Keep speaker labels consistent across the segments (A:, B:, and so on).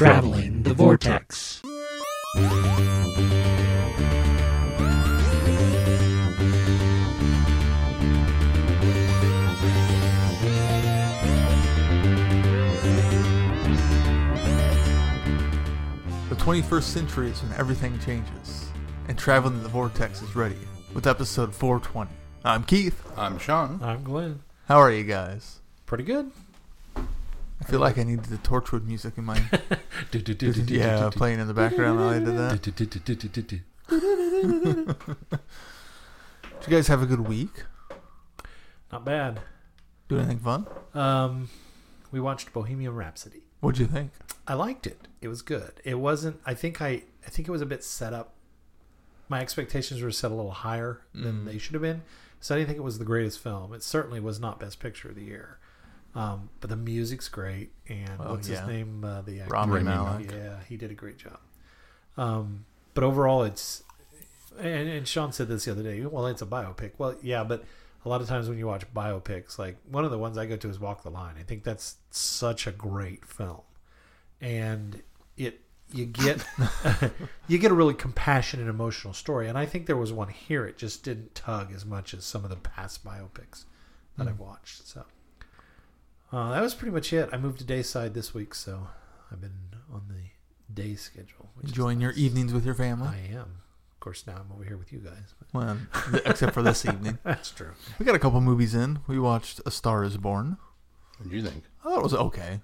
A: Traveling the Vortex.
B: The 21st century is when everything changes, and Traveling the Vortex is ready with episode 420. I'm Keith.
C: I'm Sean.
D: I'm Glenn.
B: How are you guys?
D: Pretty good.
B: I feel like I needed the Torchwood music in my yeah playing in the background while I did that. Did you guys have a good week?
D: Not bad.
B: Do anything fun?
D: Um, we watched Bohemian Rhapsody.
B: What'd you think?
D: I liked it. It was good. It wasn't. I think I. I think it was a bit set up. My expectations were set a little higher than
B: Mm.
D: they should have been. So I didn't think it was the greatest film. It certainly was not Best Picture of the year. Um, but the music's great, and
B: Well,
D: what's
B: yeah.
D: his name? Uh, the actor.
B: Rami Malek.
D: Yeah, he did a great job. Um, but overall, it's and, and Sean said this the other day. Well, it's a biopic. Well, yeah, but a lot of times when you watch biopics, like one of the ones I go to is Walk the Line. I think that's such a great film, and it you get you get a really compassionate, emotional story. And I think there was one here. It just didn't tug as much as some of the past biopics that I've watched. So uh, that was pretty much it. I moved to Dayside this week, so I've been on the day schedule. Which is
B: Enjoying your
D: nice.
B: evenings with your family?
D: I am. Of course, now I'm over here with you guys. But
B: Well, except for this evening.
D: that's true.
B: We got a couple movies in. We watched A Star Is Born.
C: What do you think?
B: I thought it was okay.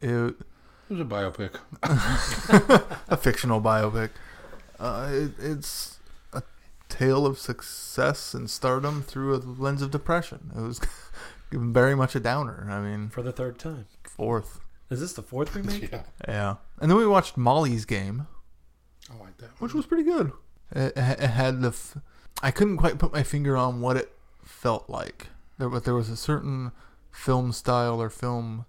B: It,
C: It was a biopic.
B: a fictional biopic. Uh, it, it's a tale of success and stardom through a lens of depression. It was very much a downer. I mean,
D: For the third time.
B: fourth.
D: Is this the fourth remake?
C: yeah,
B: Yeah. And then we watched Molly's Game,
C: I like that.
B: which was pretty good. It, it had the. F- I couldn't quite put my finger on what it felt like. There, but there was a certain film style or film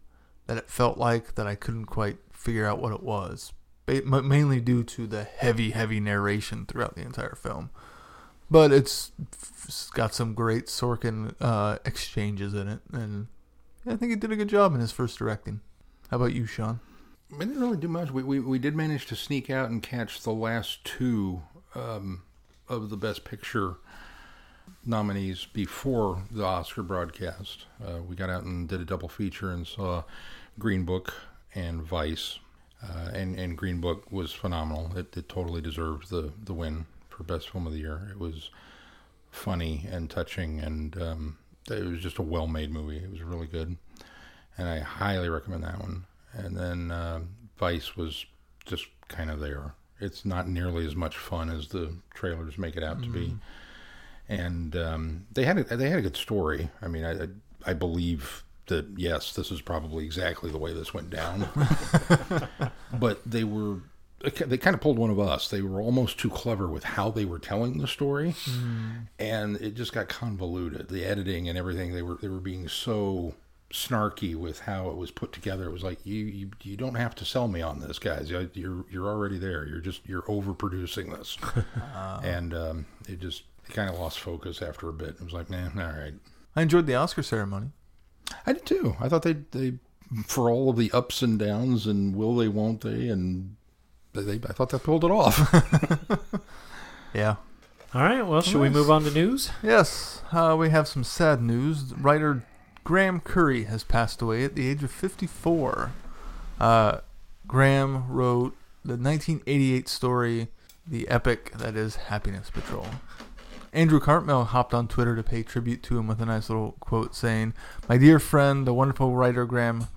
B: that it felt like that I couldn't quite figure out what it was. Ba- mainly due to the heavy, heavy narration throughout the entire film. But it's, it's got some great Sorkin uh, exchanges in it, and I think he did a good job in his first directing. How about you, Sean?
C: We didn't really do much. We, we we did manage to sneak out and catch the last two um, of the Best Picture nominees before the Oscar broadcast. Uh, we got out and did a double feature and saw Green Book and Vice. Uh, and, and Green Book was phenomenal. It, it totally deserved the, the win for Best Film of the Year. It was funny and touching, and um, it was just a well made movie. It was really good. And I highly recommend that one. And then uh, Vice was just kind of there. It's not nearly as much fun as the trailers make it out to be. And um, they had a, they had a good story. I mean, I I- I believe that yes, this is probably exactly the way this went down. but they were they kind of pulled one of us. They were almost too clever with how they were telling the story, and it just got convoluted. The editing and everything they were they were being so snarky with how it was put together. It was like you you, you don't have to sell me on this, guys. You- You're you're already there. You're just you're overproducing this, and um, it just kind of lost focus after a bit. It was like, nah, all right.
B: I enjoyed the Oscar ceremony.
C: I did too. I thought they they for all of the ups and downs and will they won't they and they, they I thought they pulled it off.
B: Yeah.
D: All right. Well, should we move on to news?
B: Yes, uh, we have some sad news. Writer Graeme Curry has passed away at the age of 54. Uh, Graeme wrote the 1988 story, the epic that is Happiness Patrol. Andrew Cartmel hopped on Twitter to pay tribute to him with a nice little quote saying, My dear friend, the wonderful writer Graeme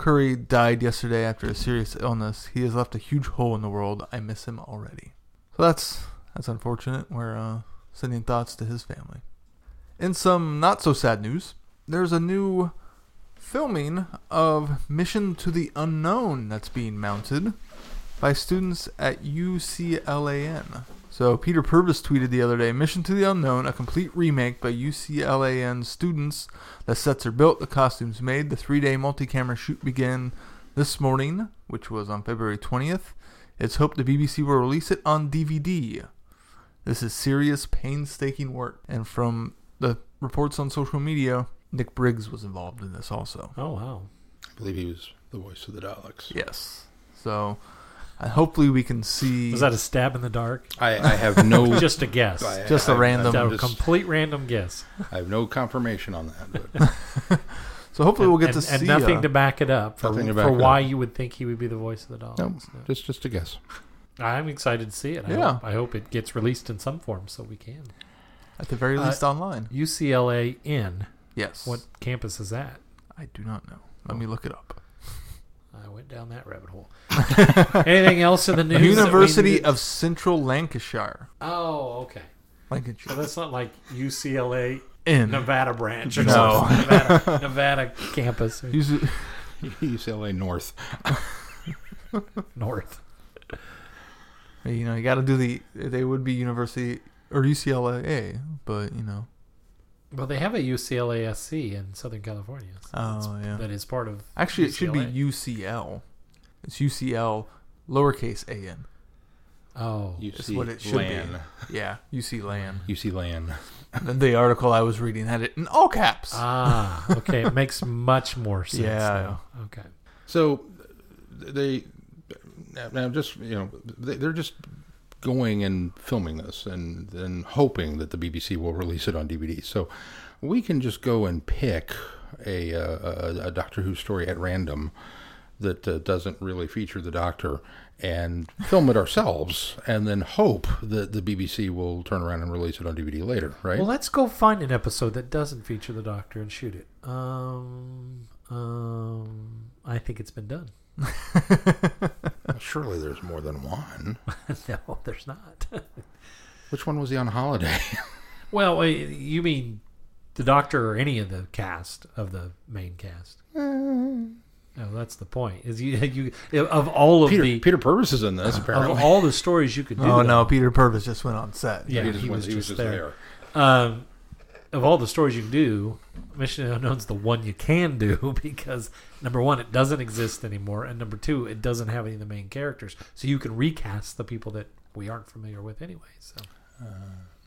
B: Curry died yesterday after a serious illness. He has left a huge hole in the world. I miss him already. So that's that's unfortunate. We're uh, sending thoughts to his family. In some not so sad news, there's a new filming of Mission to the Unknown that's being mounted by students at UCLAN. So Peter Purves tweeted the other day, Mission to the Unknown, a complete remake by UCLAN students. The sets are built, the costumes made. The three-day multi-camera shoot began this morning, which was on February 20th. It's hoped the BBC will release it on DVD. This is serious, painstaking work. And from the reports on social media, Nick Briggs was involved in this also.
D: Oh wow.
C: I believe he was the voice of the Daleks.
B: Yes. So, uh, hopefully, we can see
D: Was that a stab in the dark?
C: I, I have no
D: Just a guess.
C: I-
B: Just a
C: I-
B: random-
D: a
C: just-
D: complete random guess.
C: I have no confirmation on that. But
B: So hopefully, we'll get
D: and,
B: to
D: and
B: see
D: nothing
B: uh,
D: to back it up for,
C: Nothing to
D: for
C: it
D: why
C: up.
D: you would think he would be the voice of the dogs.
C: no,
D: No.
C: just just a guess.
D: I'm excited to see it. I,
B: Yeah.
D: hope, I hope it gets released in some form so we can.
B: at the very
D: Uh,
B: least online.
D: UCLA in
B: Yes.
D: what campus is that?
B: I do not know. Let me look it up.
D: I went down that rabbit hole. Anything else in the news?
B: University of Central Lancashire.
D: Oh, okay. Lancashire. So
B: Lancashire.
D: that's not like UCLA
B: In.
D: Nevada branch or
B: No.
D: something. Nevada, Nevada campus or
C: UCLA North.
D: north.
B: you know, you got to do the. They would be University or UCLA, but you know.
D: Well, they have a UCLA SC in Southern California. so
B: Oh,
D: that's-
B: yeah.
D: That is part of.
B: Actually, it should be UCL. It's UCL, lowercase a n.
D: Oh,
B: It's what it should
C: LAN.
B: be. Yeah, UC LAN.
C: UC LAN.
B: And the article I was reading had it in all caps.
D: ah, okay. It makes much more sense.
B: Yeah.
D: now. Okay.
C: So they now just you know they're just going and filming this and then hoping that the BBC will release it on DVD. So we can just go and pick a uh, a, a Doctor Who story at random that uh, doesn't really feature the Doctor and film it ourselves and then hope that the BBC will turn around and release it on DVD later, right?
D: Well, let's go find an episode that doesn't feature the Doctor and shoot it. Um, um, I think it's been done.
C: Surely there's more than one.
D: no, there's not.
C: Which one was he on holiday?
D: well, wait, you mean the Doctor or any of the cast of the main cast? No, that's the point. Is you you of all of
C: Peter
D: the
C: Peter Purves is in this apparently.
D: of all the stories you could do.
B: oh no, Peter Purves just went on set.
D: Yeah,
C: he, just
D: he
C: went-
D: was just there.
C: there.
D: Um, of all the stories you can do, Mission Unknown's the one you can do because number one, it doesn't exist anymore, and number two, it doesn't have any of the main characters, so you can recast the people that we aren't familiar with anyway. So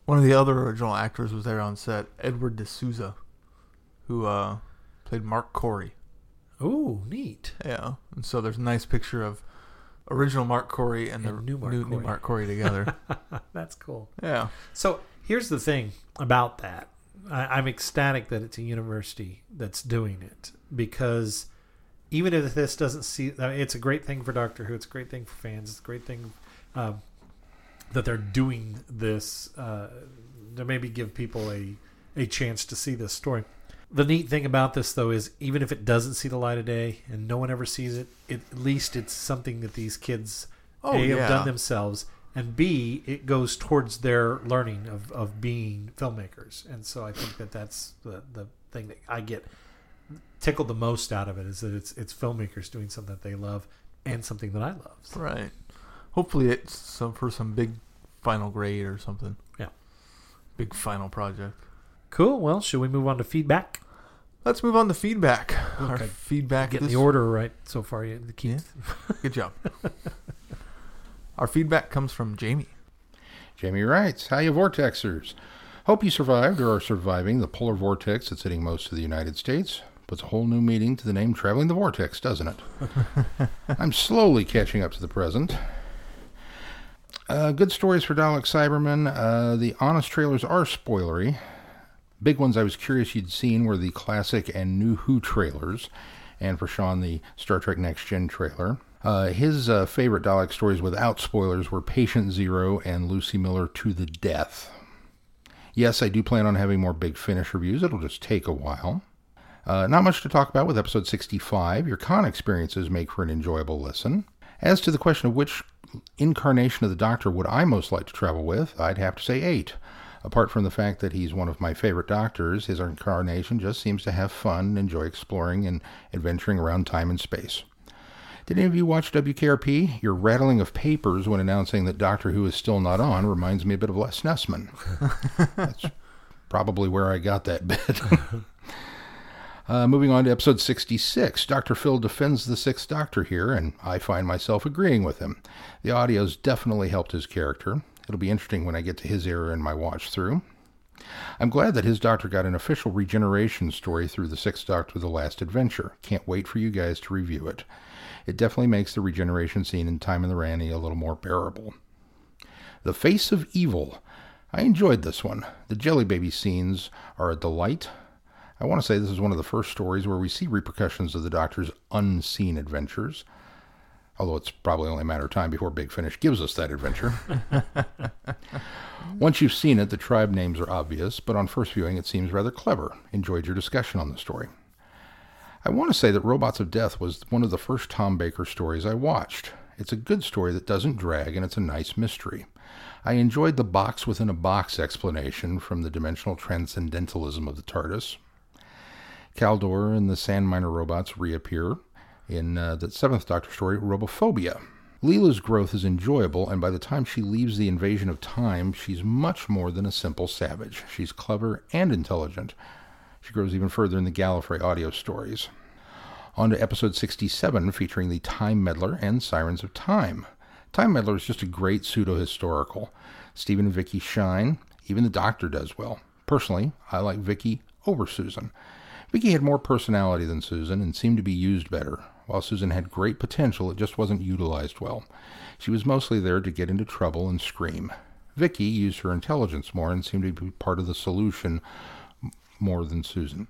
B: One of the other original actors was there on set, Edward D'Souza, who uh, played Marc Cory.
D: Ooh, neat.
B: Yeah, and so there's a nice picture of original Marc Cory and, the
D: new Mark
B: new,
D: Cory.
B: new Marc Cory together.
D: That's cool.
B: yeah,
D: So here's the thing about that. I, I'm ecstatic that it's a university that's doing it because even if this doesn't see, I mean, it's a great thing for Doctor Who. It's a great thing for fans. It's a great thing um, that they're doing this uh, to maybe give people a a chance to see this story. The neat thing about this, though, is even if it doesn't see the light of day and no one ever sees it, it at least it's something that these kids
B: Oh,
D: a
B: yeah.
D: have done themselves, and b it goes towards their learning of, of being filmmakers. And so I think that that's the the thing that I get tickled the most out of it is that it's it's filmmakers doing something that they love and something that I love. So,
B: right. Hopefully it's some for some big final grade or something.
D: Yeah.
B: Big final project.
D: cool. Well, should we move on to feedback?
B: Let's move on to feedback. Our
D: Okay.
B: feedback.
D: Getting
B: this
D: the order right so far. You keep
B: Yeah. Good job. Our feedback comes from Jamie.
C: Jamie writes, How you Vortexers? Hope you survived or are surviving the polar vortex that's hitting most of the United States. Puts a whole new meaning to the name Traveling the Vortex, doesn't it? I'm slowly catching up to the present. Uh, good stories for Dalek Cyberman. Uh, the honest trailers are spoilery. Big ones I was curious you'd seen were the classic and new Who trailers, and for Sean, the Star Trek Next Gen trailer. Uh, his uh, favorite Dalek stories without spoilers were Patient Zero and Lucie Miller to the Death. Yes, I do plan on having more Big Finish reviews. It'll just take a while. Uh, not much to talk about with episode 65. Your con experiences make for an enjoyable listen. As to the question of which incarnation of the Doctor would I most like to travel with, I'd have to say eight. Apart from the fact that he's one of my favorite Doctors, his incarnation just seems to have fun and enjoy exploring and adventuring around time and space. Did any of you watch WKRP? Your rattling of papers when announcing that Doctor Who is still not on reminds me a bit of Les Nessman. That's probably where I got that bit. Uh, moving on to episode 66, Dr. Phil defends the Sixth Doctor here, and I find myself agreeing with him. The audio's definitely helped his character. It'll be interesting when I get to his era in my watch through. I'm glad that his doctor got an official regeneration story through the Sixth Doctor The Last Adventure. Can't wait for you guys to review it. It definitely makes the regeneration scene in Time and the Rani a little more bearable. The Face of Evil. I enjoyed this one. The Jelly Baby scenes are a delight. I want to say this is one of the first stories where we see repercussions of the Doctor's unseen adventures. Although it's probably only a matter of time before Big Finish gives us that adventure. Once you've seen it, the tribe names are obvious, but on first viewing it seems rather clever. Enjoyed your discussion on the story. I want to say that Robots of Death was one of the first Tom Baker stories I watched. It's a good story that doesn't drag and it's a nice mystery. I enjoyed the box within a box explanation from the dimensional transcendentalism of the TARDIS. Kaldor and the Sand Miner robots reappear in uh, the seventh Doctor story, Robophobia. Leela's growth is enjoyable, and by the time she leaves the invasion of time, she's much more than a simple savage. She's clever and intelligent. She grows even further in the Gallifrey audio stories. On to episode 67, featuring the Time Meddler and Sirens of Time. Time Meddler is just a great pseudo historical. Steven and Vicky shine. Even the Doctor does well. Personally, I like Vicky over Susan. Vicky had more personality than Susan and seemed to be used better. While Susan had great potential, it just wasn't utilized well. She was mostly there to get into trouble and scream. Vicky used her intelligence more and seemed to be part of the solution more than Susan.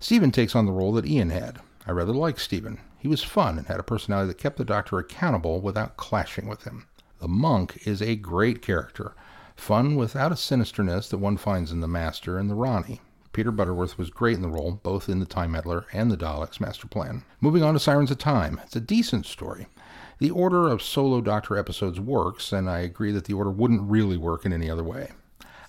C: Steven takes on the role that Ian had. I rather liked Steven. He was fun and had a personality that kept the doctor accountable without clashing with him. The monk is a great character, fun without a sinisterness that one finds in the Master and the Rani. Peter Butterworth was great in the role, both in The Time Meddler and The Daleks Master Plan. Moving on to Sirens of Time. It's a decent story. The order of solo Doctor episodes works, and I agree that the order wouldn't really work in any other way.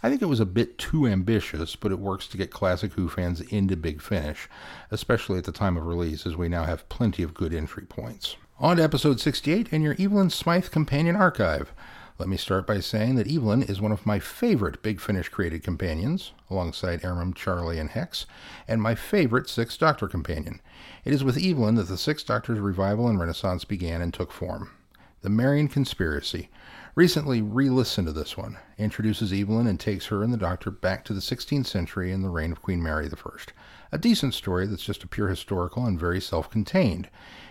C: I think it was a bit too ambitious, but it works to get classic Who fans into Big Finish, especially at the time of release, as we now have plenty of good entry points. On to episode 68 and your Evelyn Smythe Companion Archive. Let me start by saying that Evelyn is one of my favorite Big Finish created companions, alongside Erimem, Charley, and Hex, and my favorite Sixth Doctor companion. It is with Evelyn that the Sixth Doctor's revival and renaissance began and took form. The Marian Conspiracy. Recently re listened to this one. Introduces Evelyn and takes her and the Doctor back to the 16th century and the reign of Queen Mary I. A decent story that's just a pure historical and very self contained.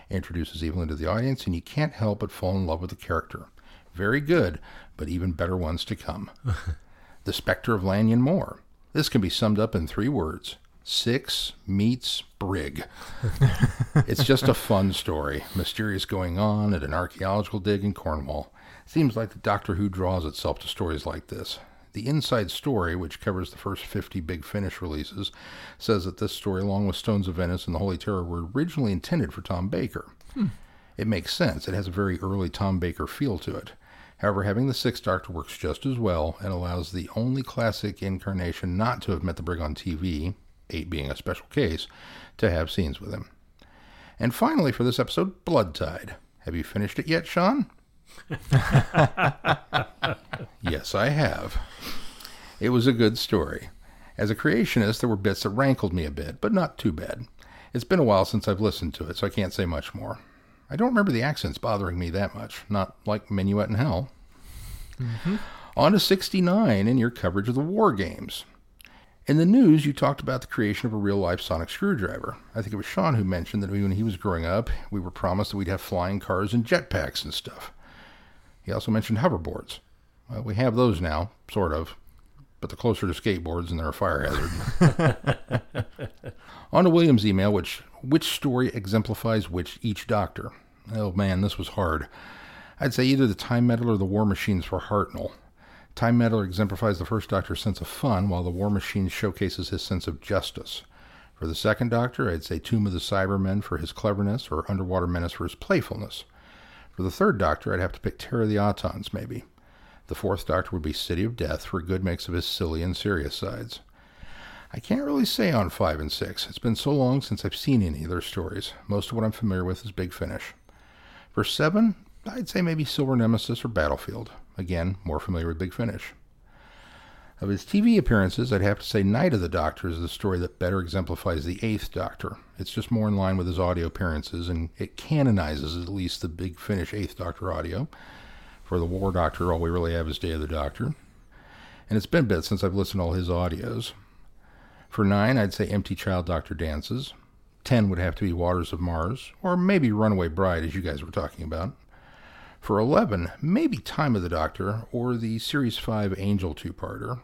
C: Introduces Evelyn to the audience, and you can't help but fall in love with the character. Very good, but even better ones to come. the Spectre of Lanyon Moor. This can be summed up in three words Six meets Brig. it's just a fun story. Mysterious going on at an archaeological dig in Cornwall. Seems like the Doctor Who draws itself to stories like this. The Inside Story, which covers the first 50 Big Finish releases, says that this story, along with Stones of Venice and The Holy Terror, were originally intended for Tom Baker. Hmm. It makes sense. It has a very early Tom Baker feel to it. However, having the Sixth Doctor works just as well and allows the only classic incarnation not to have met the Brig on TV, 8 being a special case, to have scenes with him. And finally, for this episode, Blood Tide. Have you finished it yet, Sean? yes, I have. It was a good story. As a creationist, there were bits that rankled me a bit, but not too bad. It's been a while since I've listened to it, so I can't say much more. I don't remember the accents bothering me that much, not like Minuet in Hell. Mm-hmm. On to 69 in your coverage of the War Games. In the news, you talked about the creation of a real life sonic screwdriver. I think it was Sean who mentioned that when he was growing up, we were promised that we'd have flying cars and jetpacks and stuff. He also mentioned hoverboards. Well, we have those now, sort of, but they're closer to skateboards and they're a fire hazard. On to William's email, which which story exemplifies which each doctor? Oh man, this was hard. I'd say either the Time Meddler or the War Machines for Hartnell. Time Meddler exemplifies the first Doctor's sense of fun, while the War Machine showcases his sense of justice. For the second Doctor, I'd say Tomb of the Cybermen for his cleverness, or Underwater Menace for his playfulness. For the third Doctor, I'd have to pick Terror of the Autons, maybe. The fourth Doctor would be City of Death for a good mix of his silly and serious sides. I can't really say on 5 and 6. It's been so long since I've seen any of their stories. Most of what I'm familiar with is Big Finish. For 7, I'd say maybe Silver Nemesis or Battlefield. Again, more familiar with Big Finish. Of his TV appearances, I'd have to say Night of the Doctor is the story that better exemplifies the Eighth Doctor. It's just more in line with his audio appearances, and it canonizes at least the Big Finish Eighth Doctor audio. For the War Doctor, all we really have is Day of the Doctor. and it's been a bit since I've listened to all his audios. For 9, I'd say Empty Child Doctor Dances. 10 would have to be Waters of Mars, or maybe Runaway Bride, as you guys were talking about. For 11, maybe Time of the Doctor, or the Series 5 Angel two parter.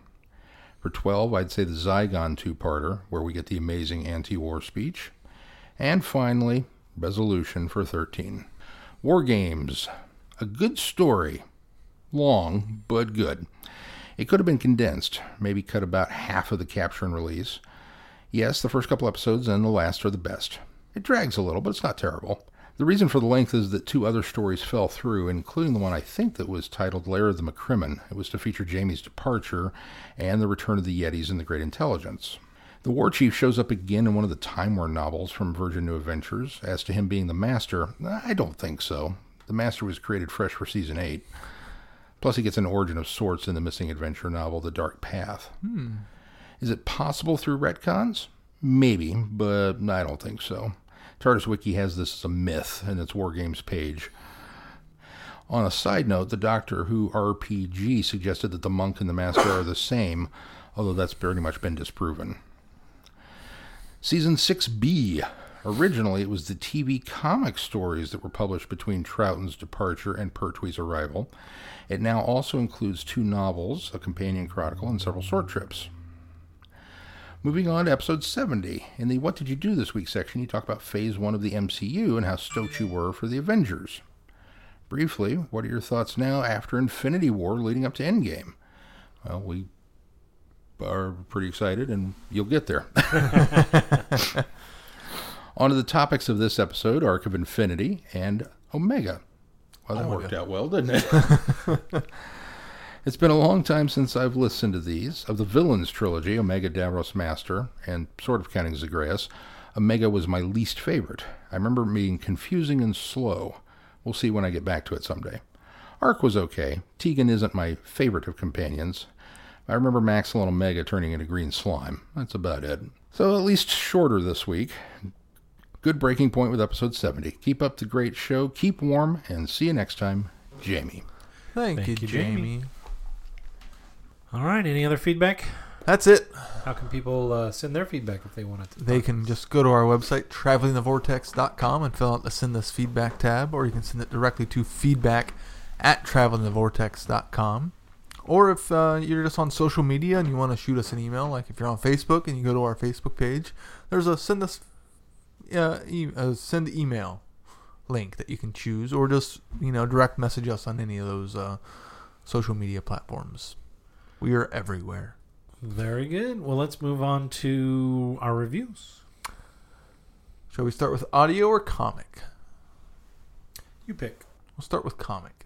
C: For 12, I'd say the Zygon two parter, where we get the amazing anti war speech. And finally, Resolution for 13. War Games. A good story. Long, but good. It could have been condensed, maybe cut about half of the capture and release. Yes, the first couple episodes and the last are the best. It drags a little, but it's not terrible. The reason for the length is that two other stories fell through, including the one I think that was titled Laird of the McCrimmon. It was to feature Jamie's departure and the return of the Yetis and the Great Intelligence. The War Chief shows up again in one of the Time War novels from Virgin New Adventures. As to him being the Master, I don't think so. The Master was created fresh for season 8. Plus, he gets an origin of sorts in the missing adventure novel, The Dark Path.
B: Hmm.
C: Is it possible through retcons? Maybe, but I don't think so. TARDIS Wiki has this as a myth in its Wargames page. On a side note, the Doctor Who RPG suggested that the monk and the master are the same, although that's pretty much been disproven. Season 6B. Originally, it was the TV comic stories that were published between Troughton's departure and Pertwee's arrival. It now also includes two novels, a companion chronicle, and several short trips. Moving on to episode 70. In the What Did You Do This Week section, you talk about phase one of the MCU and how stoked you were for the Avengers. Briefly, what are your thoughts now after Infinity War leading up to Endgame? Well, we are pretty excited, and you'll get there. on to the topics of this episode Arc of Infinity and Omega. Well, that
B: Omega.
C: worked out well, didn't it? It's been a long time since I've listened to these. Of the Villains trilogy, Omega Davros Master, and sort of counting Zagreus, Omega was my least favorite. I remember being confusing and slow. We'll see when I get back to it someday. Ark was okay. Tegan isn't my favorite of companions. I remember Maxil and Omega turning into green slime. That's about it. So at least shorter this week. Good breaking point with episode 70. Keep up the great show, keep warm, and see you next time. Jamie.
B: Thank,
D: Thank
B: you,
D: you, Jamie.
B: Jamie.
D: All right. Any other feedback?
B: That's it.
D: How can people uh, send their feedback if they wanted to?
B: They can just go to our website, travelingthevortex.com, and fill out the Send Us Feedback tab, or you can send it directly to feedback at travelingthevortex.com. Or if uh, you're just on social media and you want to shoot us an email, like if you're on Facebook and you go to our Facebook page, there's a send us uh, e- uh, send email link that you can choose, or just you know direct message us on any of those uh, social media platforms. We are everywhere.
D: Very good. Well, let's move on to our reviews.
B: Shall we start with audio or comic?
D: You pick.
B: We'll start with comic.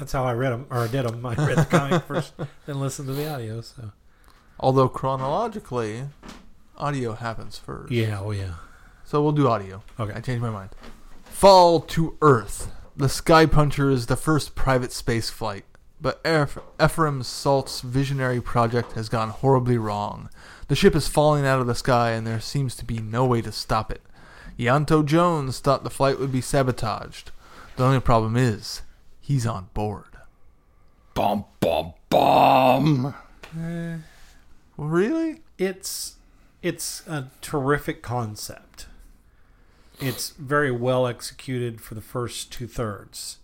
D: That's how I read them, or I did them. I read the comic first, then listened to the audio. So
B: Although chronologically, audio happens first.
D: yeah, oh yeah.
B: So we'll do audio.
D: Okay.
B: I changed my mind. Fall to Earth. The Sky Puncher is the first private space flight, but Eph- Ephraim Salt's visionary project has gone horribly wrong. The ship is falling out of the sky, and there seems to be no way to stop it. Ianto Jones thought the flight would be sabotaged. The only problem is, he's on board.
C: Bum, bum, bum.
B: Eh, really?
D: It's it's a terrific concept. It's very well executed for the first two thirds.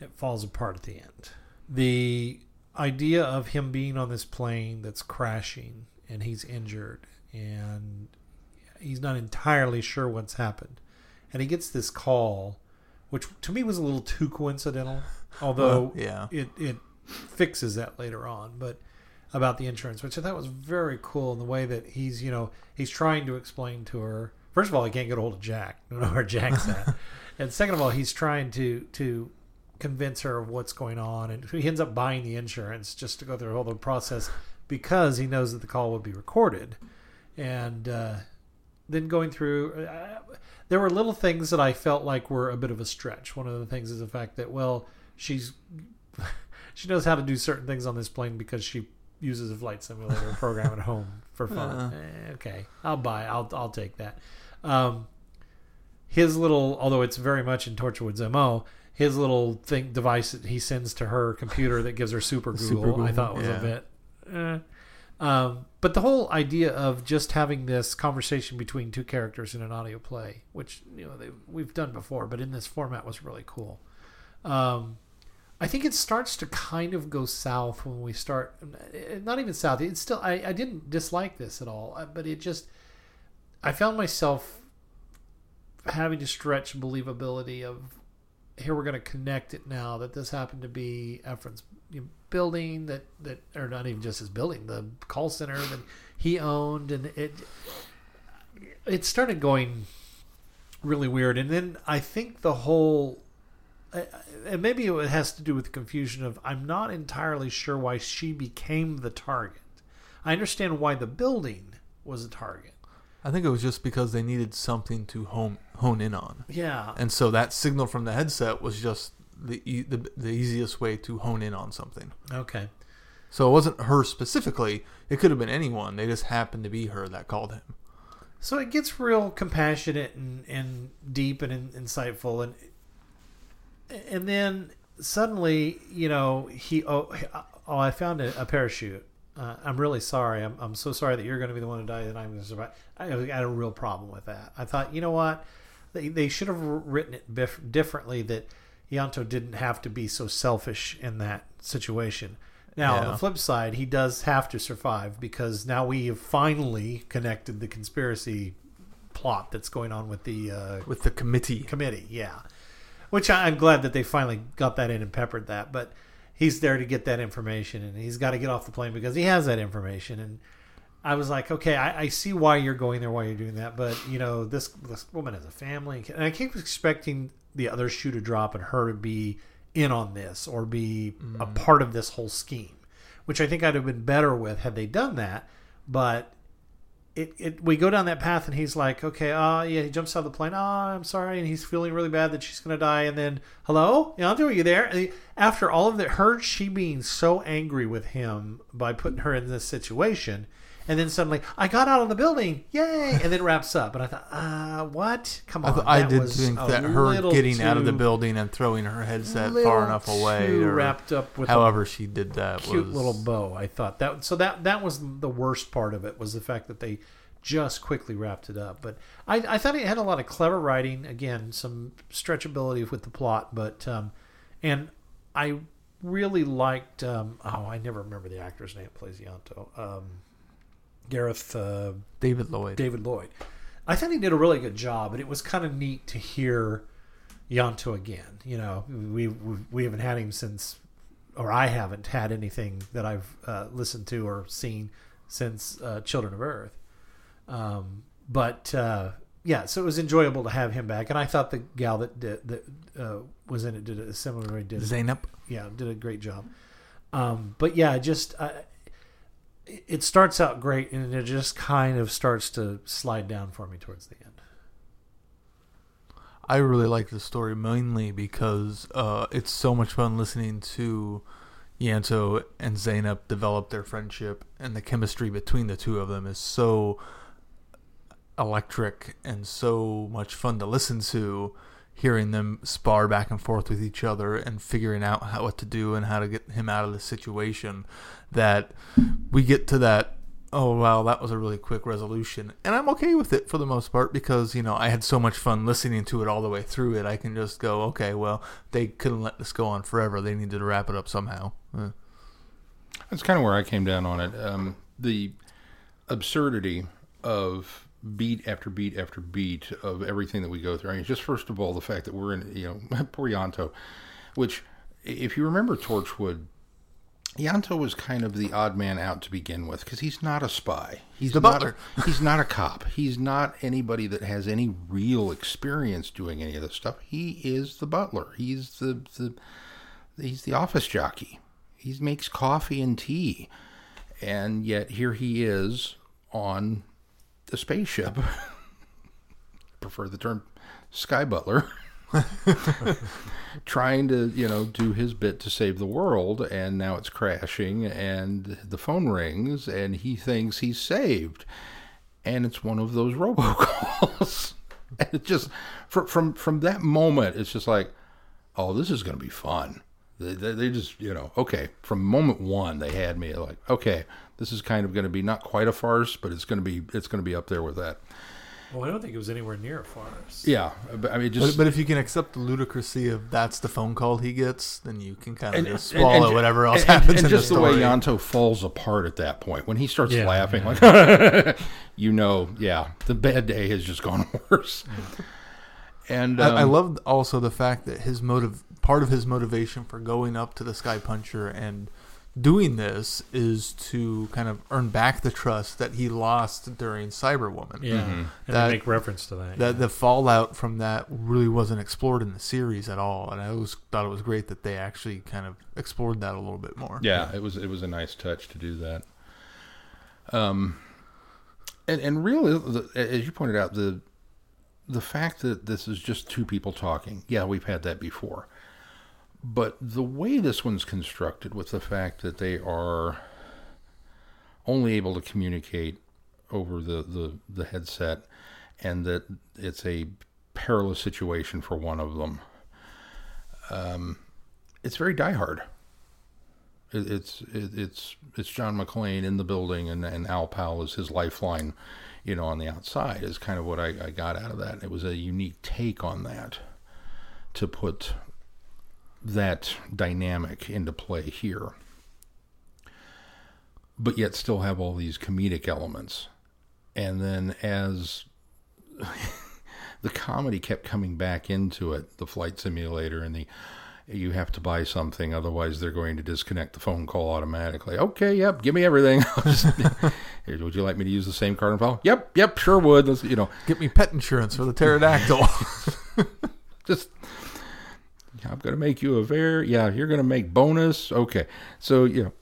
D: It falls apart at the end. The idea of him being on this plane that's crashing and he's injured and he's not entirely sure what's happened. And he gets this call, which to me was a little too coincidental, although
B: Well, yeah.
D: it, it fixes that later on. But about the insurance, which I thought was very cool in the way that he's, you know, he's trying to explain to her. First of all, he can't get a hold of Jack. I don't know where Jack's at. and second of all, he's trying to to convince her of what's going on, and he ends up buying the insurance just to go through all the process because he knows that the call would be recorded, and uh, then going through. Uh, there were little things that I felt like were a bit of a stretch. One of the things is the fact that well, she's she knows how to do certain things on this plane because she uses a flight simulator program at home for fun. Eh, okay, I'll buy. I'll I'll take that. Um, his little, although it's very much in Torchwood's mo, his little thing device that he sends to her computer that gives her super Google,
B: Super
D: I thought was
B: yeah.
D: a bit eh. Um, but the whole idea of just having this conversation between two characters in an audio play, which you know they, we've done before, but in this format was really cool. Um, I think it starts to kind of go south when we start. Not even south. It's still. I, I didn't dislike this at all, uh, but it just. I found myself having to stretch believability of here we're going to connect it now that this happened to be Ephraim's building that that or not even just his building the call center that he owned and it it started going really weird and then I think the whole and maybe it has to do with the confusion of I'm not entirely sure why she became the target. I understand why the building was a target.
B: I think it was just because they needed something to hone hone in on.
D: Yeah.
B: And so that signal from the headset was just the e- the, the easiest way to hone in on something.
D: Okay.
B: So it wasn't her specifically. It could have been anyone. They just happened to be her that called him.
D: So it gets real compassionate and, and deep and in, insightful and and then suddenly, you know, he oh, oh I found a, a parachute. Uh, I'm really sorry. I'm, I'm so sorry that you're going to be the one to die and I'm going to survive. I had a real problem with that. I thought, you know what? They, they should have written it bif- differently that Ianto didn't have to be so selfish in that situation. Now, yeah. on the flip side, he does have to survive because now we have finally connected the conspiracy plot that's going on with the uh,
B: with the committee.
D: Committee, yeah. Which I, I'm glad that they finally got that in and peppered that. But he's there to get that information, and he's got to get off the plane because he has that information. And I was like, okay, I, I, see why you're going there, why you're doing that, but you know, this this woman has a family, and I keep expecting the other shoe to drop and her to be in on this or be mm. a part of this whole scheme, which I think I'd have been better with had they done that. But it, it we go down that path, and he's like, okay, uh, yeah, he jumps out of the plane. Oh, I'm sorry, and he's feeling really bad that she's gonna die, and then, hello, Ianto, are you there? He, after all of that, her she being so angry with him by putting her in this situation and then suddenly I got out of the building, yay! And then wraps up, and I thought, uh, what? Come on,
B: I, I did think that her getting out of the building and throwing her headset far enough away,
D: or wrapped up with
B: however she did that,
D: cute
B: was...
D: little bow. I thought that so that that was the worst part of it was the fact that they just quickly wrapped it up. But I, I thought it had a lot of clever writing. Again, some stretchability with the plot, but um, and I really liked. Um, oh, I never remember the actor's name. Plays Ianto. Um, Gareth uh,
B: David Lloyd.
D: David Lloyd. I thought he did a really good job, and it was kind of neat to hear Ianto again. You know, we we, we haven't had him since, or I haven't had anything that I've uh, listened to or seen since uh, Children of Earth. Um, but uh, yeah, so it was enjoyable to have him back, and I thought the gal that did, that uh, was in it did a similar did
B: Zeynep.
D: Yeah, did a great job. Um, but yeah, just it starts out great and it just kind of starts to slide down for me towards the end.
B: I really like the story mainly because uh, it's so much fun listening to Ianto and Zeynep develop their friendship, and the chemistry between the two of them is so electric and so much fun to listen to hearing them spar back and forth with each other and figuring out how, what to do and how to get him out of the situation that we get to that oh wow that was a really quick resolution. And i'm okay with it for the most part because you know i had so much fun listening to it all the way through it. I can just go okay well they couldn't let this go on forever. They needed to wrap it up somehow.
C: That's kind of where i came down on it. Um, the absurdity of beat after beat after beat of everything that we go through. I mean, just first of all, the fact that we're in, you know, poor Ianto, which, if you remember Torchwood, Ianto was kind of the odd man out to begin with because he's not a spy. He's
B: the butler.
C: A, he's not a cop. He's not anybody that has any real experience doing any of this stuff. He is the butler. He's the, the he's the office jockey. He makes coffee and tea, and yet here he is on the spaceship. Prefer the term Sky Butler. trying to, you know, do his bit to save the world, and now it's crashing, and the phone rings, and he thinks he's saved, and it's one of those robocalls. and it just from from from that moment, it's just like, oh, this is going to be fun. They, they, they just, you know, okay. From moment one, they had me like, okay, this is kind of going to be not quite a farce, but it's going to be it's going to be up there with that.
D: Well, I don't think it was anywhere near a farce.
C: Yeah, but I mean, just
B: but if you can accept the ludicrousy of that's the phone call he gets, then you can kind of
C: and-
B: just
C: and-
B: swallow
C: and-
B: whatever else
C: and-
B: happens
C: and
B: in
C: just
B: the
C: the, way. Ianto falls apart at that point when he starts
D: Yeah,
C: laughing,
D: yeah.
C: like you know, yeah, the bad day has just gone worse. And um,
B: I, I loved also the fact that his motive, part of his motivation for going up to the Sky Puncher and doing this is to kind of earn back the trust that he lost during Cyberwoman.
D: Yeah,
C: Mhm.
D: and
B: That-
D: they make reference to that.
B: That
D: yeah.
B: the fallout from that really wasn't explored in the series at all, and I always thought it was great that they actually kind of explored that a little bit more.
C: Yeah, it was it was a nice touch to do that. Um, and and really, the, as you pointed out, the the fact that this is just two people talking. Yeah, we've had that before, but the way this one's constructed, with the fact that they are only able to communicate over the the, the headset, and that it's a perilous situation for one of them. Um, it's very diehard. It, it's it, it's it's John McClane in the building, and and Al Powell is his lifeline, you know, on the outside. Is kind of what I, I got out of that. It was a unique take on that to put that dynamic into play here, but yet still have all these comedic elements. And then as the comedy kept coming back into it, the flight simulator and the you have to buy something, otherwise they're going to disconnect the phone call automatically. Okay, yep, give me everything. I'll just- Here, would you like me to use the same card and file? Yep, yep, sure would. Let's, you know,
B: Get me pet insurance for the pterodactyl.
C: just I'm going to make you a very yeah. You're going to make bonus. Okay, so you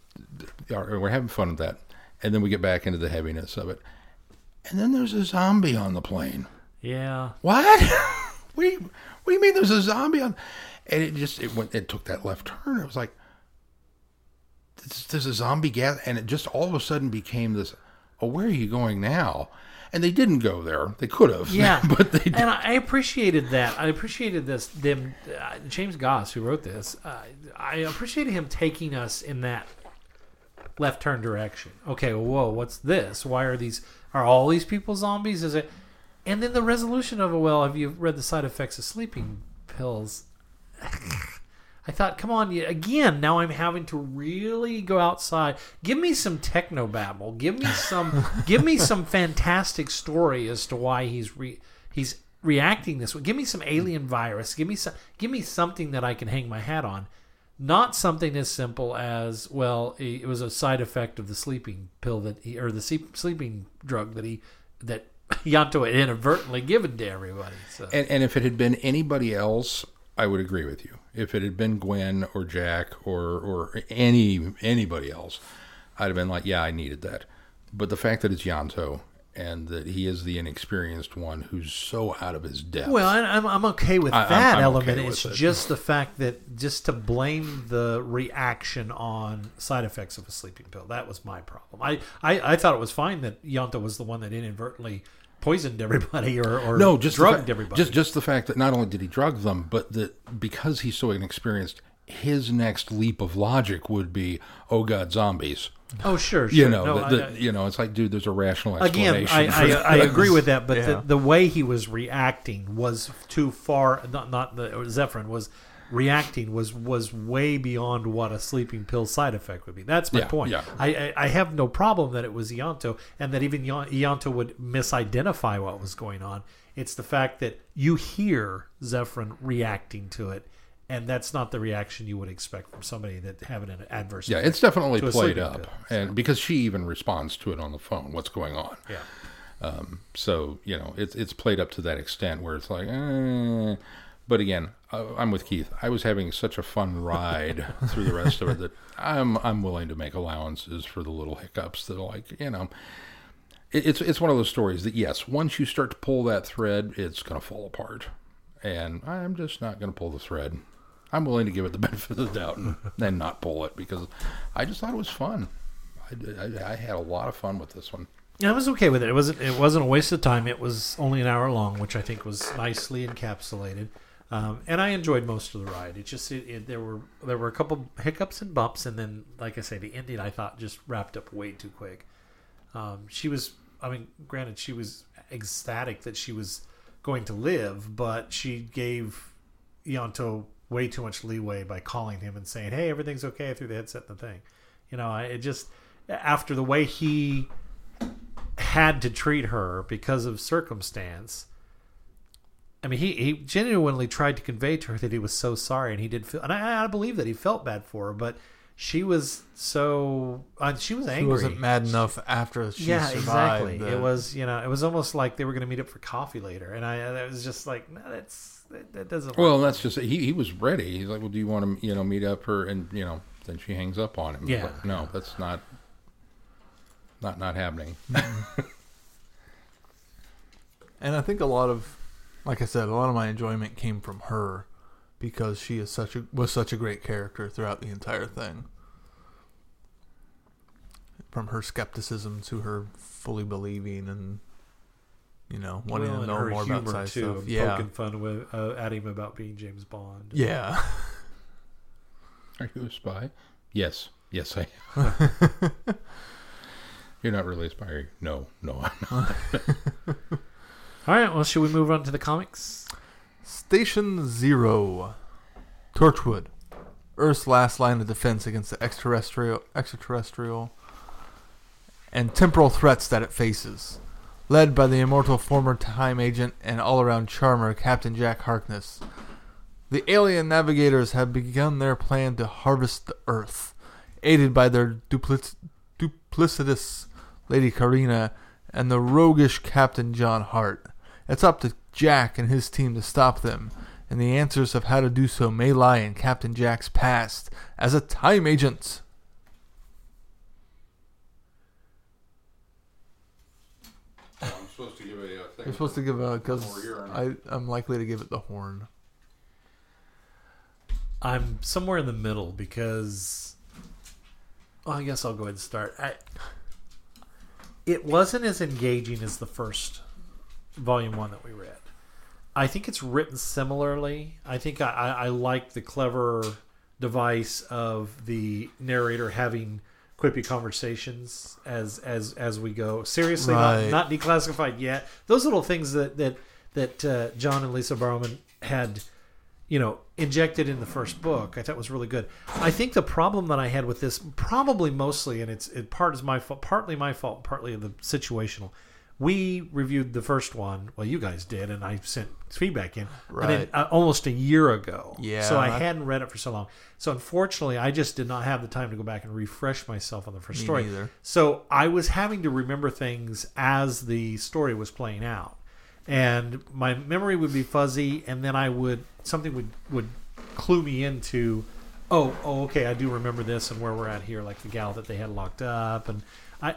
C: know, we're having fun with that, and then we get back into the heaviness of it, and then there's a zombie on the plane.
D: yeah,
C: What? what, do you, what do you mean there's a zombie on? And it just it went it took that left turn. It was like there's, there's a zombie gas, and it just all of a sudden became this. Oh, where are you going now? And they didn't go there. They could have.
D: Yeah,
C: but they
D: and I appreciated that. I appreciated this. Them, uh, James Goss, who wrote this, uh, I appreciated him taking us in that left turn direction. Okay, whoa, what's this? Why are these? Are all these people zombies? Is it? And then the resolution of it. Well, have you read the side effects of sleeping pills? I thought, come on, again. Now I'm having to really go outside. Give me some techno babble. Give me some. give me some fantastic story as to why he's re, he's reacting this way. Give me some alien virus. Give me some. Give me something that I can hang my hat on. Not something as simple as well. It was a side effect of the sleeping pill that he or the sleeping drug that he that Ianto had inadvertently given to everybody. So
C: And, and if it had been anybody else, I would agree with you. If it had been Gwen or Jack or or any anybody else, I'd have been like, yeah, I needed that. But the fact that it's Ianto and that he is the inexperienced one who's so out of his depth.
D: Well, I- I'm, I'm okay with
C: I- I'm-
D: that
C: I'm
D: element.
C: okay
D: it's
C: it.
D: just the fact that just to blame the reaction on side effects of a sleeping pill. That was my problem. I, I, I thought it was fine that Ianto was the one that inadvertently poisoned everybody or, or
C: no, just
D: drugged
C: fa-
D: everybody.
C: Just just the fact that not only did he drug them, but that because he's so inexperienced, his next leap of logic would be, "Oh God, zombies!"
D: oh, sure, sure.
C: You know,
D: No,
C: the, the-
D: I-
C: you know, it's like, dude, there's a rational
D: again,
C: explanation.
D: I, I, I agree with that, but
B: Yeah.
D: the, the way he was reacting was too far. Not not the Zeynep was reacting was was way beyond what a sleeping pill side effect would be. That's my
C: Yeah,
D: point.
C: yeah.
D: I, I I have no problem that it was Ianto and that even Ian- Ianto would misidentify what was going on. It's the fact that you hear Zeynep reacting to it. And that's not the reaction you would expect from somebody that having an adverse.
C: Yeah, it's definitely played up,
D: pill,
C: and because she even responds to it on the phone, what's going on?
D: yeah.
C: Um, So you know, it's it's played up to that extent where it's like, eh. But again, I'm with Keith. I was having such a fun ride through the rest of it that I'm I'm willing to make allowances for the little hiccups that, like, you know, it, it's it's one of those stories that yes, once you start to pull that thread, it's going to fall apart, and I'm just not going to pull the thread. I'm willing to give it the benefit of the doubt and then not pull it because I just thought it was fun. I, I, I had a lot of fun with this one.
D: Yeah, I was okay with it. It wasn't it wasn't a waste of time. It was only an hour long, which I think was nicely encapsulated. Um, and I enjoyed most of the ride. It just it, it, there were there were a couple hiccups and bumps, and then like I say, the ending I thought just wrapped up way too quick. Um, she was, I mean, granted, she was ecstatic that she was going to live, but she gave Ianto way too much leeway by calling him and saying, "Hey, everything's okay" through the headset and the thing. You know, it just after the way he had to treat her because of circumstance. I mean, he, he genuinely tried to convey to her that he was so sorry, and he did feel, and I, I believe that he felt bad for her, but she was so, uh, she was angry.
B: She wasn't mad enough after she
D: yeah,
B: survived.
D: exactly.
B: that-
D: It was, you know, it was almost like they were going to meet up for coffee later, and I, it was just like, no, that's that, that doesn't. work.
C: Well, that's just he. He was ready. He's like, "Well, do you want to, you know, meet up her?" And you know, then she hangs up on him.
D: Yeah.
C: But no, that's not. Not not happening.
B: And I think a lot of, like I said, a lot of my enjoyment came from her because she is such a was such a great character throughout the entire thing. From her skepticism to her fully believing and you know wanting
D: Well,
B: to know
D: her
B: more about
D: humor,
B: science
D: too,
B: stuff. Yeah,
D: poking fun with, uh, at him about being James Bond.
B: yeah.
C: Are you a spy? Yes. Yes, I am. You're not really a spy. No, no, I'm not.
D: All right. Well, should we move on to the comics?
B: Station Zero, Torchwood, Earth's last line of defense against the extraterrestrial, extraterrestrial, and temporal threats that it faces. Led by the immortal former time agent and all-around charmer Captain Jack Harkness, the alien navigators have begun their plan to harvest the Earth, aided by their duplic- duplicitous Lady Karina and the roguish Captain John Hart. It's up to Jack and his team to stop them, and the answers of how to do so may lie in Captain Jack's past as a time agent.
C: I'm supposed to give a uh, thing.
B: You're supposed to give a because I'm likely to give it the horn.
D: I'm somewhere in the middle because. Well, I guess I'll go ahead and start. I, it wasn't as engaging as the first volume one that we read. I think it's written similarly. I think I, I, I like the clever device of the narrator having quippy conversations as as as we go. Seriously,
B: Right.
D: not, not declassified yet. Those little things that that that uh, John and Lisa Barrowman had you know, injected in the first book. I thought was really good. I think the problem that I had with this, probably mostly, and it's it part is my fault, partly my fault, partly of the situational. We reviewed the first one. Well, you guys did, and I sent feedback in.
B: Right.
D: It, uh, almost a year ago.
B: Yeah.
D: So I hadn't read it for so long. So unfortunately, I just did not have the time to go back and refresh myself on the first story.
B: neither.
D: So I was having to remember things as the story was playing out. And my memory would be fuzzy and then I would something would would clue me into oh, oh okay, I do remember this and where we're at here like the gal that they had locked up and I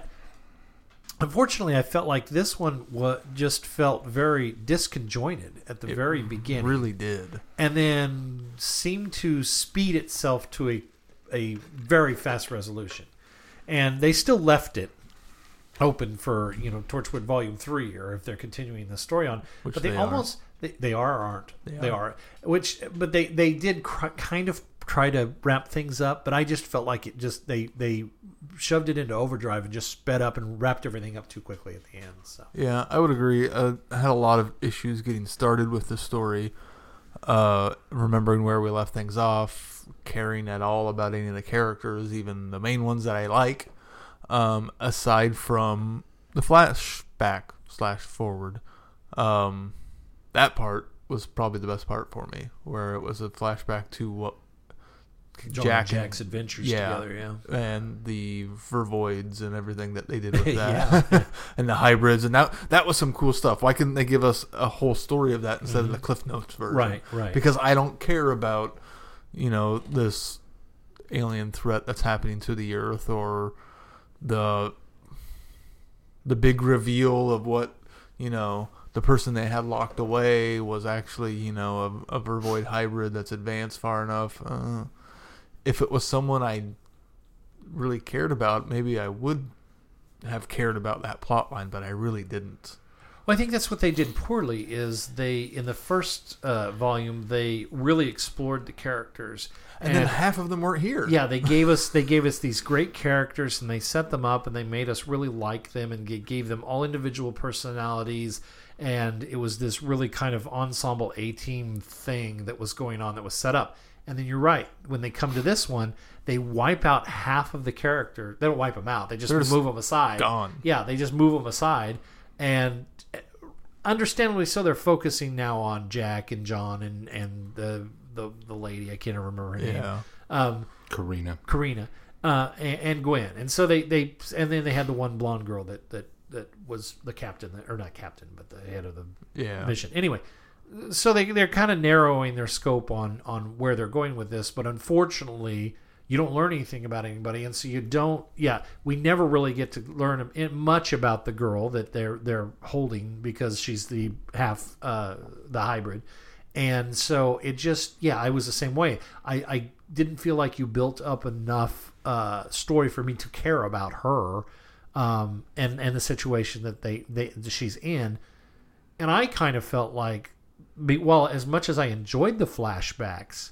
D: Unfortunately, I felt like this one wa just felt very disconjointed at the
B: It
D: very beginning
B: Really did.
D: and then seemed to speed itself to a a very fast resolution. And they still left it open for you know Torchwood Volume Three, or if they're continuing the story on.
B: Which
D: but they,
B: they
D: almost they, they are aren't
B: They
D: they,
B: are.
D: are. which but they they did cr- kind of try to wrap things up, but I just felt like it just they they shoved it into overdrive and just sped up and wrapped everything up too quickly at the end. So
B: Yeah, I would agree. Uh, I had a lot of issues getting started with the story, uh, remembering where we left things off, caring at all about any of the characters, even the main ones that I like. Um, aside from the flashback slash forward, um, that part was probably the best part for me, where it was a flashback to what
D: John
B: Jack
D: and Jack's adventures
B: yeah.
D: together, yeah.
B: and the vervoids and everything that they did with that and the hybrids and that that was some cool stuff why couldn't they give us a whole story of that instead of the cliff notes version
D: Mm-hmm. Right, right.
B: because i don't care about you know this alien threat that's happening to the earth or the the big reveal of what you know the person they had locked away was actually you know a, a vervoid hybrid that's advanced far enough uh, if it was someone i really cared about maybe i would have cared about that plot line but i really didn't
D: Well, I think that's what they did poorly. Is they in the first uh, volume they really explored the characters,
B: And, then half of them weren't here.
D: yeah, they gave us they gave us these great characters and they set them up and they made us really like them and gave them all individual personalities and it was this really kind of ensemble A team thing that was going on that was set up. And then you're right when they come to this one, they wipe out half of the character. They don't wipe them out. They just
B: just
D: move them aside.
B: gone.
D: Yeah, they just move them aside and understandably so they're focusing now on Jack and John and and the the, the lady I can't remember her name.
B: Yeah.
D: Um,
C: Karina.
D: Karina uh, and, and Gwen, and so they they and then they had the one blonde girl that that that was the captain or not captain, but the head of the
B: Yeah.
D: mission. Anyway, so they they're kind of narrowing their scope on on where they're going with this, but unfortunately. You don't learn anything about anybody, and so you don't. Yeah, we never really get to learn much about the girl that they're they're holding because she's the half uh, the hybrid, and so it just yeah i was the same way i, I didn't feel like you built up enough uh, story for me to care about her um, and and the situation that they, they she's in and i kind of felt like well as much as i enjoyed the flashbacks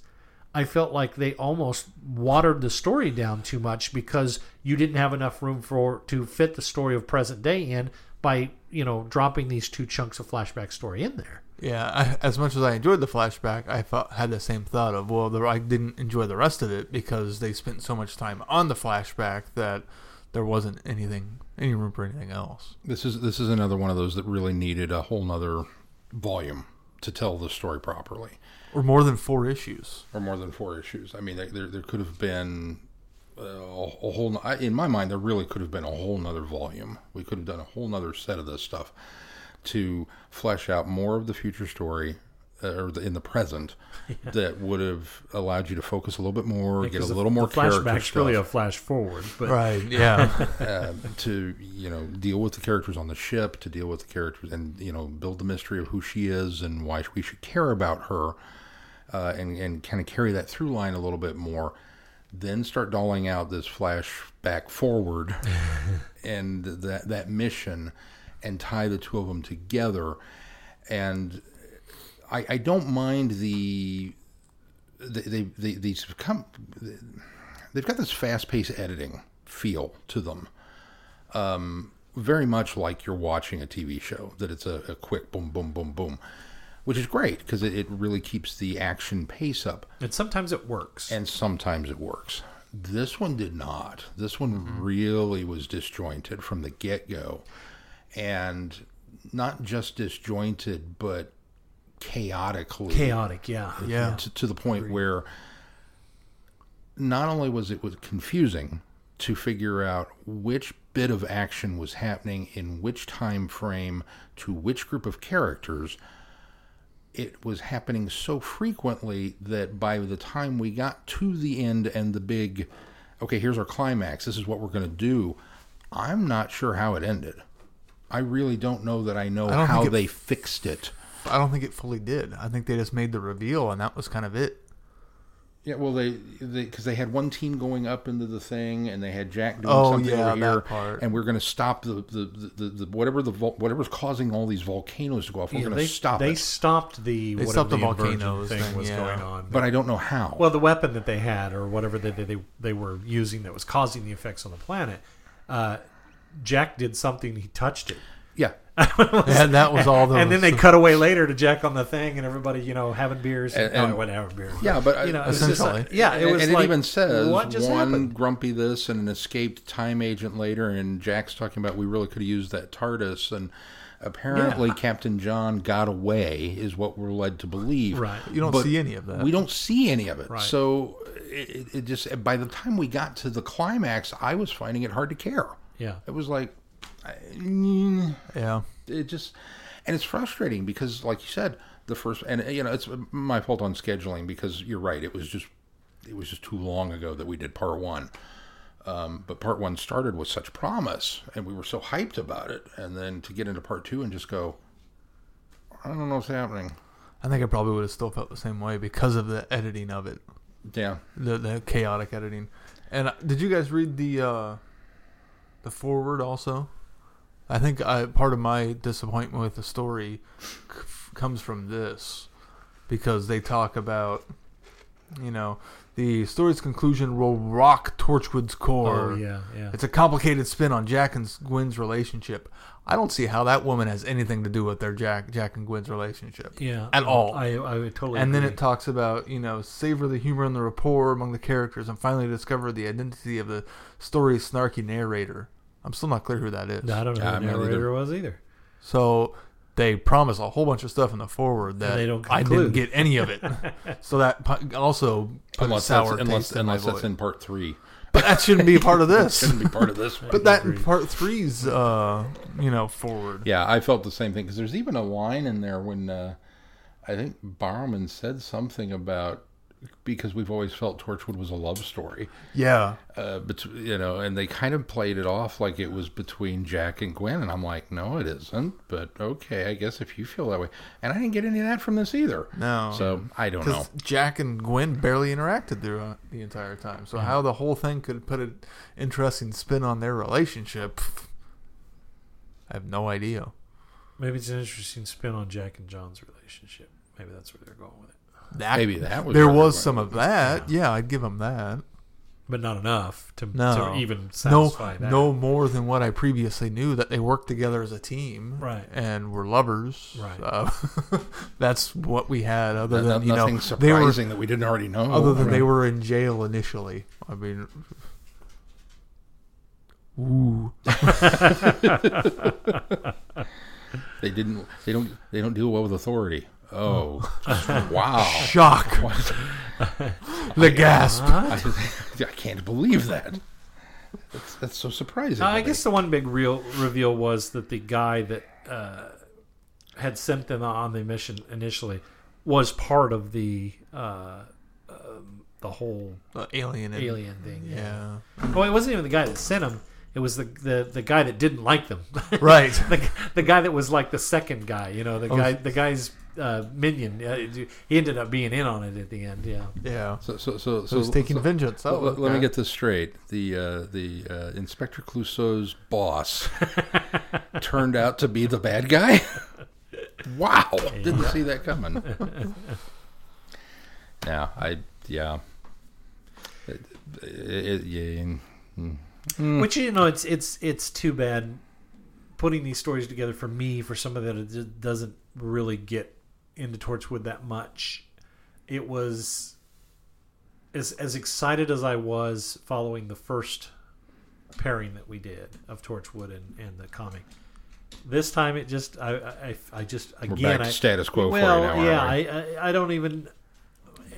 D: i felt like they almost watered the story down too much because you didn't have enough room for to fit the story of present day in by you know dropping these two chunks of flashback story in there
B: Yeah, I, as much as I enjoyed the flashback, I thought, had the same thought of, well, the, I didn't enjoy the rest of it because they spent so much time on the flashback that there wasn't anything, any room for anything else.
C: This is this is another one of those that really needed a whole nother volume to tell the story properly,
B: Or more than four issues.
C: or more than four issues. I mean, there there, could have been uh, a, a whole. In my mind, there really could have been a whole nother volume. We could have done a whole nother set of this stuff to flesh out more of the future story. Uh, Or the, in the present, that would have allowed you to focus a little bit more, get a
D: Because the-
C: little more
D: the
C: character
D: flashback's
C: stuff.
D: really a flash forward but
B: Right, yeah.
C: uh, to you know deal with the characters on the ship, to deal with the characters, and you know build the mystery of who she is and why we should care about her, uh, and and kind of carry that through line a little bit more. Then start doling out this flashback forward, and that that mission, and tie the two of them together, and I, I don't mind the they, they, they these come they've got this fast-paced editing feel to them um, very much like you're watching a tv show that it's a, a quick boom boom boom boom which is great because it, it really keeps the action pace up.
D: And sometimes it works.
C: And sometimes it works. This one did not. This one really was disjointed from the get-go. And not just disjointed but chaotically
D: chaotic yeah
B: Yeah.
C: to, to the point where not only was it was confusing to figure out which bit of action was happening in which time frame to which group of characters it was happening so frequently that by the time we got to the end and the big okay here's our climax this is what we're going to do i'm not sure how it ended. I really don't know that i know
B: I
C: how
B: it-
C: they fixed it
B: I don't think it fully did. I think they just made the reveal, and that was kind of it.
C: Yeah, well, they because they, had one team going up into the thing, and they had Jack doing
B: Oh,
C: something
B: yeah,
C: over
B: that
C: here,
B: part.
C: and we're going to stop the the, the, the, the whatever the vol- whatever's causing all these volcanoes to go off. We're
D: Yeah,
C: going to
D: they
C: stop
D: they
C: it,
D: stopped the
B: They
D: whatever
B: stopped the
D: the inversion
B: volcanoes
D: thing
B: thing,
D: was
B: yeah.
D: going on.
C: but I don't know how.
D: well, the weapon that they had or whatever that they, they they were using that was causing the effects on the planet, uh, Jack did something. He touched it.
C: yeah,
B: And that was all.
D: and then they cut away later to Jack on the thing, and everybody, you know, having beers.
C: And-
D: And,
C: and-
D: oh, whatever beers.
C: yeah, but uh,
D: you know,
C: I,
D: it was just
B: Essentially.
D: like- yeah, it was
C: and
D: like,
C: it even says
D: what just
C: one
D: happened?
C: grumpy this and an escaped time agent later, and Jack's talking about we really could have used that TARDIS, and apparently
D: Yeah.
C: Captain John got away, is what we're led to believe.
D: Right.
B: You don't
C: But
B: see any of that.
C: We don't see any of it.
D: Right.
C: So it, it just by the time we got to the climax, I was finding it hard to care.
D: Yeah.
C: It was like, I-
B: Yeah.
C: it just, and it's frustrating because, like you said, the first, and you know, it's my fault on scheduling because you're right. It was just, it was just too long ago that we did part one. Um, but part one started with such promise, and we were so hyped about it, and then to get into part two and just go, I don't know what's happening.
B: I think I probably would have still felt the same way because of the editing of it,
C: Yeah,
B: the the chaotic editing. And uh, did you guys read the uh, the forward also? I think I, part of my disappointment with the story c- comes from this because they talk about, you know, the story's conclusion will rock Torchwood's core.
D: Oh yeah, yeah.
B: It's a complicated spin on Jack and Gwen's relationship. I don't see how that woman has anything to do with their Jack Jack and Gwen's relationship.
D: Yeah,
B: At all.
D: I I would totally.
B: And then it talks about, you know, savor the humor and the rapport among the characters and finally discover the identity of the story's snarky narrator. I'm still not clear who that is.
D: I don't know
C: Yeah,
D: who
C: I'm
D: the
C: not either.
D: narrator was either.
B: So they promise a whole bunch of stuff in the forward that
D: they don't
B: I didn't get any of it. so that also put
C: Unless
B: a sour
C: that's, unless,
B: taste in my
C: unless that's
B: voice.
C: in part three.
B: But that shouldn't be a part of this.
C: Shouldn't be part of this one.
B: but that in part three's, uh, you know, forward.
C: Yeah, I felt the same thing because there's even a line in there when uh, I think Barrowman said something about because we've always felt Torchwood was a love story,
B: Yeah.
C: uh, but you know, and they kind of played it off like it was between Jack and Gwen, and I'm like, no, it isn't. But okay, I guess if you feel that way, and I didn't get any of that from this either.
B: No.
C: So I don't know.
B: Jack and Gwen barely interacted throughout the entire time. So how the whole thing could put an interesting spin on their relationship, I have no idea.
D: Maybe it's an interesting spin on Jack and John's relationship. Maybe that's where they're going with it,
B: That,
C: Maybe that was
B: there was
C: they're
B: some of that. Yeah, I'd give them that.
D: but not enough to,
B: No.
D: to even
B: No,
D: that.
B: no more than what I previously knew that they worked together as a team,
D: Right.
B: And were lovers,
D: Right.
B: Uh, that's what we had. Other
C: No-
B: than you
C: nothing
B: know, they were
C: surprising that we didn't already know.
B: other than they were in jail initially. I mean, ooh,
C: they didn't. They don't. They don't deal well with authority. Oh, wow!
B: shock, the gasp.
C: I, I can't believe that. That's, that's so surprising.
D: Uh, I guess the one big real reveal was that the guy that uh, had sent them on the mission initially was part of the uh, um, the whole
B: Uh, alien,
D: alien thing.
B: Yeah,
D: Well, it wasn't even the guy that sent them. It was the the, the guy that didn't like them.
B: right.
D: the, the guy that was like the second guy. You know, the
B: Oh.
D: guy the guy's uh, minion. Uh, he ended up being in on it at the end. Yeah.
B: Yeah,
C: So, so, so,
B: so
C: so
B: he's taking
C: so-
B: vengeance. Oh,
C: let, let me get this straight. The uh, the uh, Inspector Clouseau's boss turned out to be the bad guy. wow! Didn't see that coming. yeah, I yeah. It, it, yeah. mm.
D: Which you know, it's it's it's too bad putting these stories together for me for somebody that it just doesn't really get into Torchwood that much. It was as as excited as I was following the first pairing that we did of Torchwood and, and the comic. This time, it just I I, I just
C: We're
D: again
C: back
D: I,
C: status quo
D: well,
C: now.
D: yeah. I, I I don't even,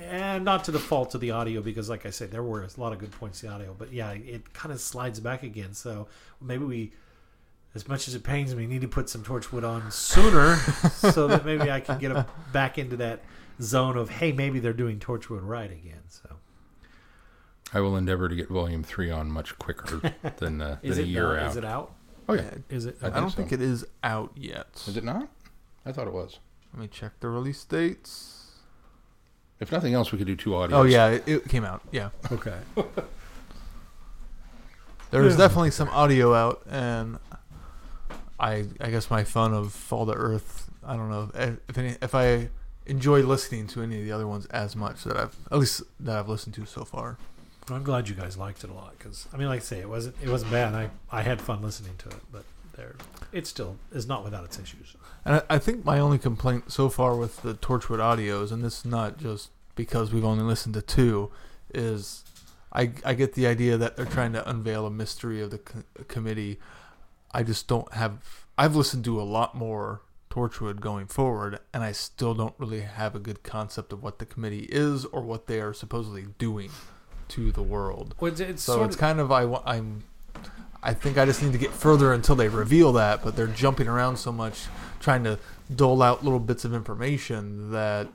D: and not to the fault of the audio because, like I said, there were a lot of good points in the audio, but yeah, it kind of slides back again. So maybe we, as much as it pains me, need to put some Torchwood on sooner so that maybe I can get a, back into that zone of hey, maybe they're doing Torchwood right again. So
C: I will endeavor to get volume three on much quicker than, uh,
D: is
C: than
D: it
C: a year
D: uh,
C: out.
D: is it out?
C: oh yeah,
D: Is it?
C: I
B: I don't
C: so.
B: think it is out yet.
C: is it not? I thought it was.
B: Let me check the release dates.
C: If nothing else, we could do two audios.
B: Oh yeah, it, it came out. Yeah,
D: okay.
B: there was definitely some audio out, and I I guess my fun of Fall to Earth. I don't know if if, any, if I enjoy listening to any of the other ones as much that I've at least that I've listened to so far.
D: I'm glad you guys liked it a lot because I mean, like I say, it wasn't it wasn't bad. I I had fun listening to it, but there it still is not without its issues.
B: And I, I think my only complaint so far with the Torchwood audios, and this is not just because we've only listened to two, is I, I get the idea that they're trying to unveil a mystery of the co- committee. I just don't have. I've listened to a lot more Torchwood going forward, and I still don't really have a good concept of what the committee is or what they are supposedly doing to the world.
D: Well, it's, it's
B: So it's
D: of,
B: kind of I I'm I think I just need to get further until they reveal that, but they're jumping around so much trying to dole out little bits of information that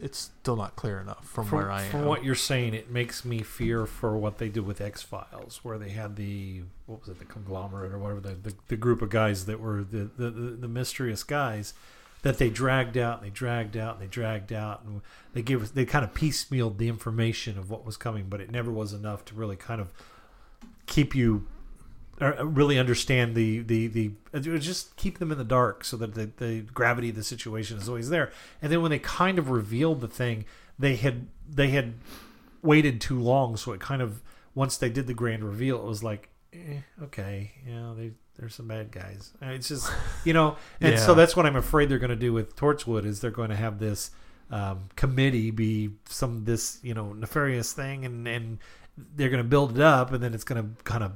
B: it's still not clear enough from,
D: from,
B: where I
D: from
B: am.
D: From what you're saying, it makes me fear for what they did with X Files, where they had the what was it, the conglomerate or whatever, the the, the group of guys that were the, the the mysterious guys that they dragged out, and they dragged out, and they dragged out, and they gave us they kind of piecemealed the information of what was coming, but it never was enough to really kind of keep you really understand the the the just keep them in the dark so that the, the gravity of the situation is always there. And then when they kind of revealed the thing, they had they had waited too long, so it kind of once they did the grand reveal, it was like, eh, okay, yeah, they there's some bad guys. It's just you know, and so that's what I'm afraid they're going to do with Torchwood is they're going to have this um, committee be some this you know nefarious thing, and and they're going to build it up, and then it's going to kind of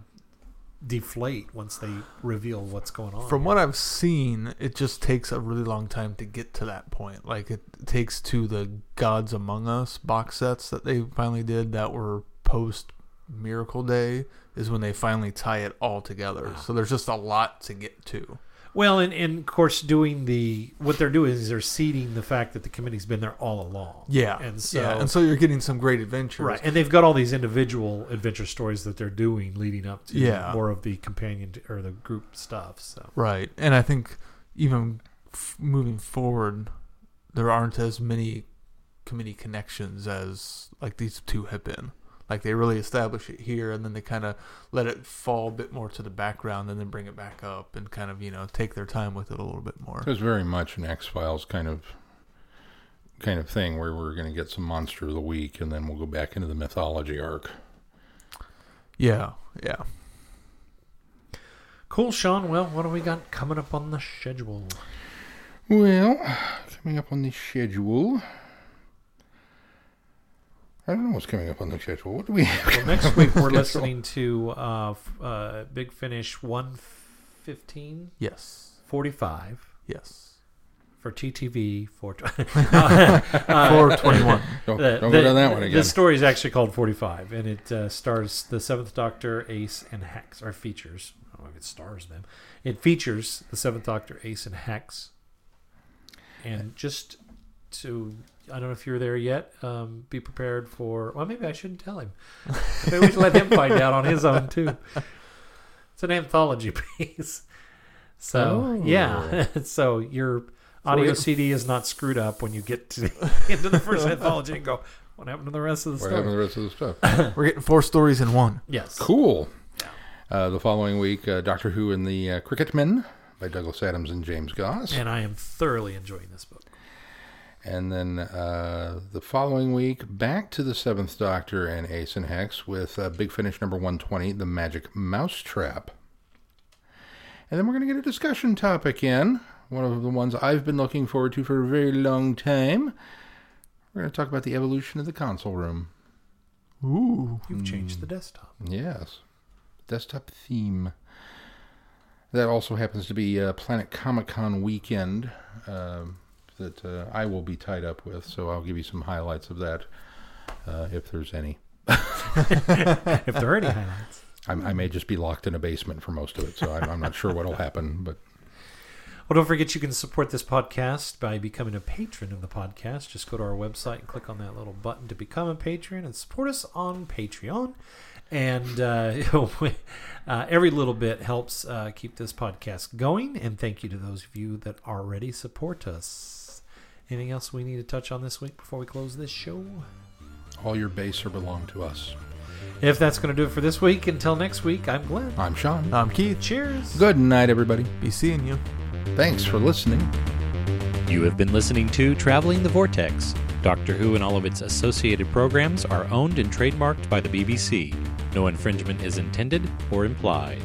D: deflate once they reveal what's going on.
B: From what I've seen, it just takes a really long time to get to that point. Like it takes to the Gods Among Us box sets that they finally did that were post Miracle Day is when they finally tie it all together. So there's just a lot to get to.
D: Well, and, and of course, doing the what they're doing is they're seeding the fact that the committee's been there all along.
B: Yeah.
D: and so
B: yeah, and so you're getting some great adventures.
D: right, and they've got all these individual adventure stories that they're doing leading up to
B: Yeah.
D: more of the companion or the group stuff. So
B: Right. And I think even f- moving forward, there aren't as many committee connections as like these two have been. Like they really establish it here and then they kind of let it fall a bit more to the background and then bring it back up and kind of, you know, take their time with it a little bit more.
C: So it's very much an X Files kind of kind of thing where we're going to get some monster of the week, and then we'll go back into the mythology arc.
B: Yeah. Yeah.
D: cool, Sean. Well, what do we got coming up on the schedule?
C: Well, coming up on the schedule. I don't know what's coming up on the schedule. What do we have?
D: Well, next week we're
C: Schedule.
D: listening to uh, uh, Big Finish one fifteen
B: Yes.
D: forty five
B: Yes.
D: for TTV four. uh,
B: 421.
C: Don't,
D: the,
C: don't
D: the-
C: go down that one again.
D: The story is actually called 45, and it uh, stars the Seventh Doctor, Ace, and Hex, or features. I don't know if it stars them. It features the Seventh Doctor, Ace, and Hex. And just to, I don't know if you're there yet. Um, be prepared for. Well, maybe I shouldn't tell him. Maybe we should let him find out on his own too. It's an anthology piece. So
C: Oh.
D: yeah, so your audio
B: we-
D: CD is not screwed up when you get to into the first anthology and go, what happened to the rest of the
C: What happened to the rest of the stuff?
B: We're getting four stories in one.
D: Yes.
C: Cool. Uh, the following week, uh, Doctor Who and the uh, Krikkitmen by Douglas Adams and James Goss.
D: And I am thoroughly enjoying this book.
C: And then uh, the following week, back to the Seventh Doctor and Ace and Hex with uh, Big Finish number 120, The Magic Mousetrap. And then we're going to get a discussion topic in, one of the ones I've been looking forward to for a very long time. We're going to talk about the evolution of the console room.
B: Ooh.
D: You've changed the desktop.
C: Yes. Desktop theme. That also happens to be uh, Planet Comic Con weekend um, that uh, I will be tied up with, so I'll give you some highlights of that uh, if there's any.
D: if there are any highlights.
C: I, I may just be locked in a basement for most of it, so I'm, I'm not sure what'll happen. But
D: Well, don't forget you can support this podcast by becoming a patron of the podcast. Just go to our website and click on that little button to become a patron and support us on Patreon. And uh, uh, every little bit helps uh, keep this podcast going. And thank you to those of you that already support us. Anything else we need to touch on this week before we close this show?
C: all your base are belong to us.
D: If that's going to do it for this week, until next week, I'm Glenn.
C: I'm Sean.
B: I'm Keith.
D: Cheers.
C: Good night, everybody.
B: Be seeing you.
C: Thanks for listening.
A: You have been listening to Traveling the Vortex. Doctor Who and all of its associated programs are owned and trademarked by the BBC. No infringement is intended or implied.